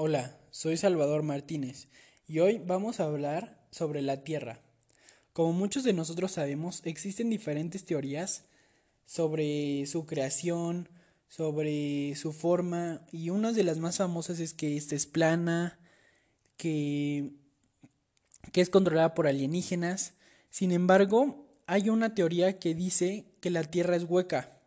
Hola, soy Salvador Martínez y hoy vamos a hablar sobre la Tierra. Como muchos de nosotros sabemos, existen diferentes teorías sobre su creación, sobre su forma y una de las más famosas es que esta es plana, que, que es controlada por alienígenas. Sin embargo, hay una teoría que dice que la Tierra es hueca.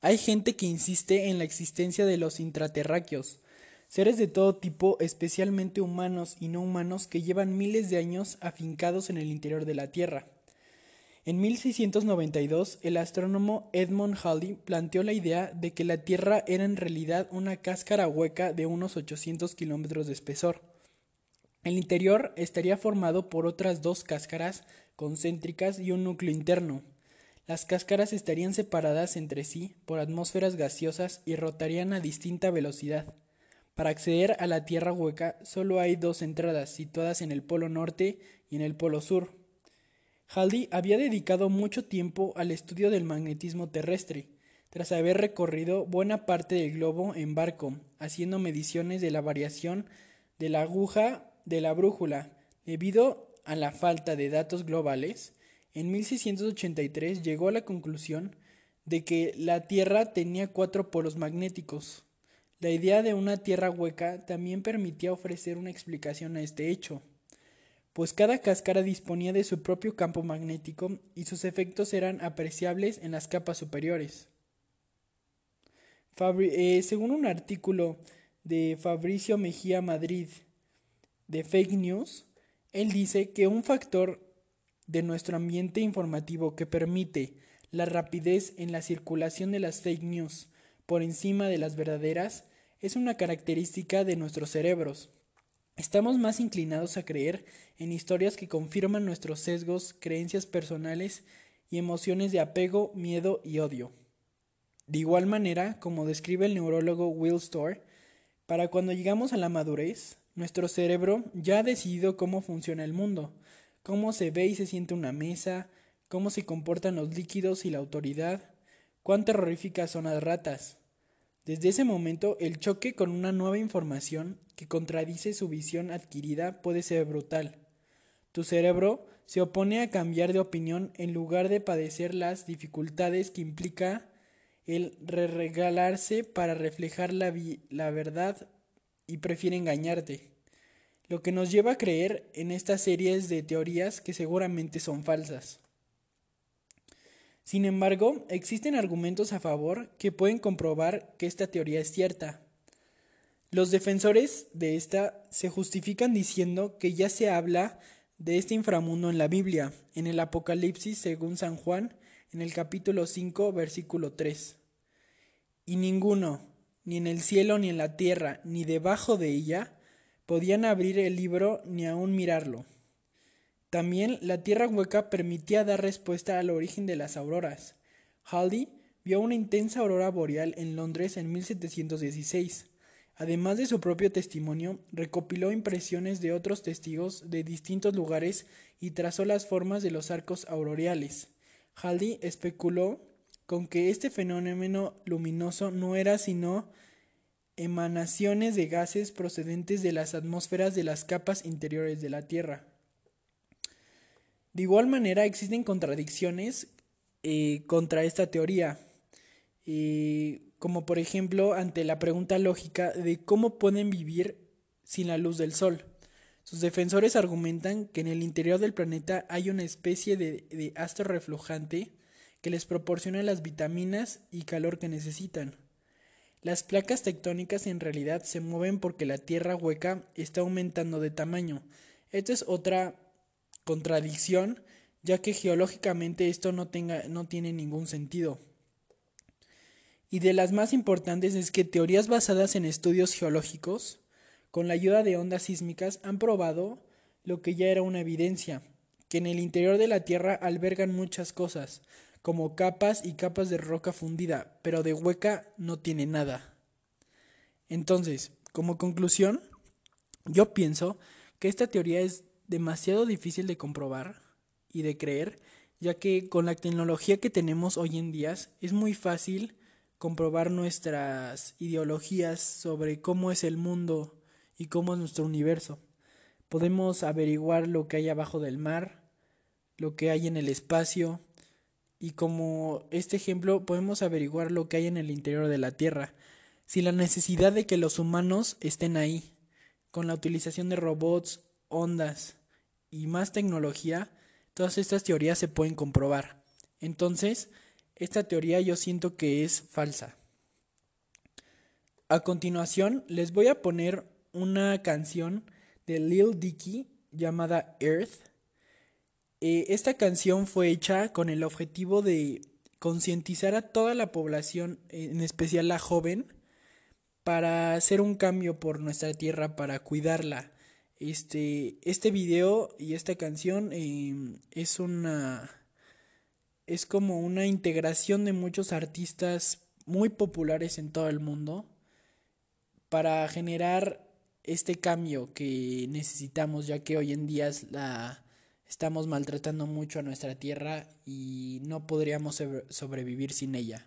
Hay gente que insiste en la existencia de los intraterráqueos, seres de todo tipo, especialmente humanos y no humanos, que llevan miles de años afincados en el interior de la Tierra. En 1692, el astrónomo Edmund Halley planteó la idea de que la Tierra era en realidad una cáscara hueca de unos 800 kilómetros de espesor. El interior estaría formado por otras dos cáscaras concéntricas y un núcleo interno. Las cáscaras estarían separadas entre sí por atmósferas gaseosas y rotarían a distinta velocidad. Para acceder a la Tierra hueca solo hay dos entradas, situadas en el polo norte y en el polo sur. Halley había dedicado mucho tiempo al estudio del magnetismo terrestre, tras haber recorrido buena parte del globo en barco, haciendo mediciones de la variación de la aguja de la brújula. Debido a la falta de datos globales, en 1683 llegó a la conclusión de que la Tierra tenía cuatro polos magnéticos. La idea de una Tierra hueca también permitía ofrecer una explicación a este hecho, pues cada cáscara disponía de su propio campo magnético y sus efectos eran apreciables en las capas superiores. Eh, según un artículo de Fabricio Mejía Madrid de Fake News, él dice que un factor de nuestro ambiente informativo que permite la rapidez en la circulación de las fake news por encima de las verdaderas es una característica de nuestros cerebros. Estamos más inclinados a creer en historias que confirman nuestros sesgos, creencias personales y emociones de apego, miedo y odio. De igual manera, como describe el neurólogo Will Storr, para cuando llegamos a la madurez, nuestro cerebro ya ha decidido cómo funciona el mundo, cómo se ve y se siente una mesa, cómo se comportan los líquidos y la autoridad, cuán terroríficas son las ratas, desde ese momento, el choque con una nueva información que contradice su visión adquirida puede ser brutal. Tu cerebro se opone a cambiar de opinión en lugar de padecer las dificultades que implica el regalarse para reflejar la, la verdad y prefiere engañarte. Lo que nos lleva a creer en estas series de teorías que seguramente son falsas. Sin embargo, existen argumentos a favor que pueden comprobar que esta teoría es cierta. Los defensores de esta se justifican diciendo que ya se habla de este inframundo en la Biblia, en el Apocalipsis según San Juan, en el capítulo 5, versículo 3. Y ninguno, ni en el cielo, ni en la tierra, ni debajo de ella, podían abrir el libro ni aun mirarlo. También la Tierra hueca permitía dar respuesta al origen de las auroras. Halley vio una intensa aurora boreal en Londres en 1716. Además de su propio testimonio, recopiló impresiones de otros testigos de distintos lugares y trazó las formas de los arcos auroreales. Halley especuló con que este fenómeno luminoso no era sino emanaciones de gases procedentes de las atmósferas de las capas interiores de la Tierra. De igual manera, existen contradicciones eh, contra esta teoría, eh, como por ejemplo ante la pregunta lógica de cómo pueden vivir sin la luz del Sol. Sus defensores argumentan que en el interior del planeta hay una especie de, de astro reflujante que les proporciona las vitaminas y calor que necesitan. Las placas tectónicas en realidad se mueven porque la Tierra hueca está aumentando de tamaño. Esta es otra contradicción, ya que geológicamente esto no, tenga, no tiene ningún sentido. Y de las más importantes es que teorías basadas en estudios geológicos, con la ayuda de ondas sísmicas, han probado lo que ya era una evidencia, que en el interior de la Tierra albergan muchas cosas, como capas y capas de roca fundida, pero de hueca no tiene nada. Entonces, como conclusión, yo pienso que esta teoría es demasiado difícil de comprobar y de creer, ya que con la tecnología que tenemos hoy en día es muy fácil comprobar nuestras ideologías sobre cómo es el mundo y cómo es nuestro universo. Podemos averiguar lo que hay abajo del mar, lo que hay en el espacio, y como este ejemplo podemos averiguar lo que hay en el interior de la Tierra, sin la necesidad de que los humanos estén ahí. Con la utilización de robots, ondas y más tecnología, todas estas teorías se pueden comprobar. Entonces, esta teoría yo siento que es falsa. A continuación, les voy a poner una canción de Lil Dicky llamada Earth. Eh, esta canción fue hecha con el objetivo de concientizar a toda la población, en especial la joven, para hacer un cambio por nuestra tierra, para cuidarla. Este, este video y esta canción em, es una es como una integración de muchos artistas muy populares en todo el mundo para generar este cambio que necesitamos ya que hoy en día la estamos maltratando mucho a nuestra tierra y no podríamos sobrevivir sin ella.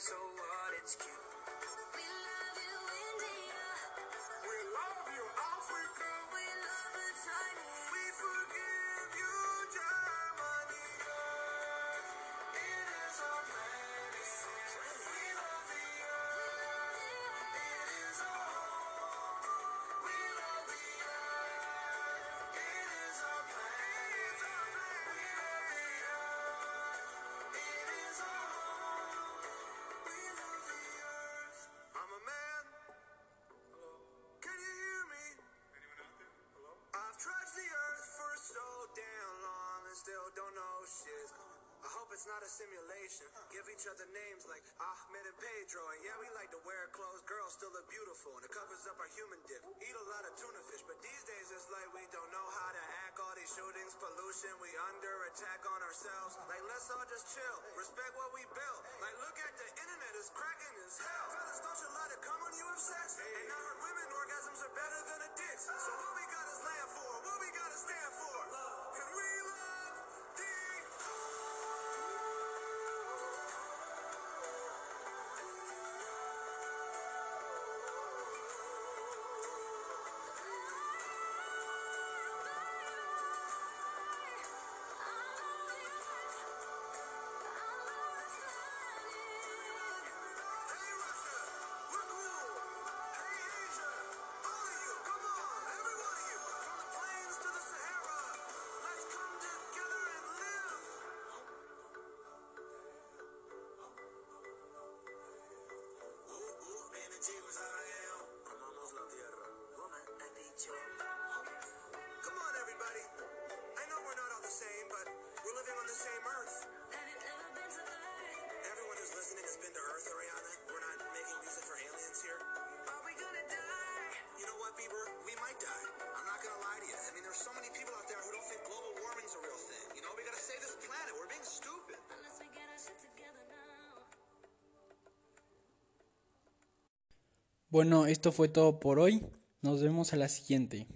so what? It's cute. Don't know. I hope it's not a simulation. Give each other names like Ahmed and Pedro. And yeah, we like to wear clothes. Girls still look beautiful. And it covers up our human dip. Eat a lot of tuna fish. But these days it's like we don't know how to act. All these shootings, pollution. We under attack on ourselves. Like, let's all just chill. Respect what we built. Like, look at the internet. It's cracking as hell. Bueno, esto fue todo por hoy. Nos vemos a la siguiente.